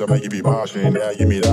I make you be marching. Yeah, give me that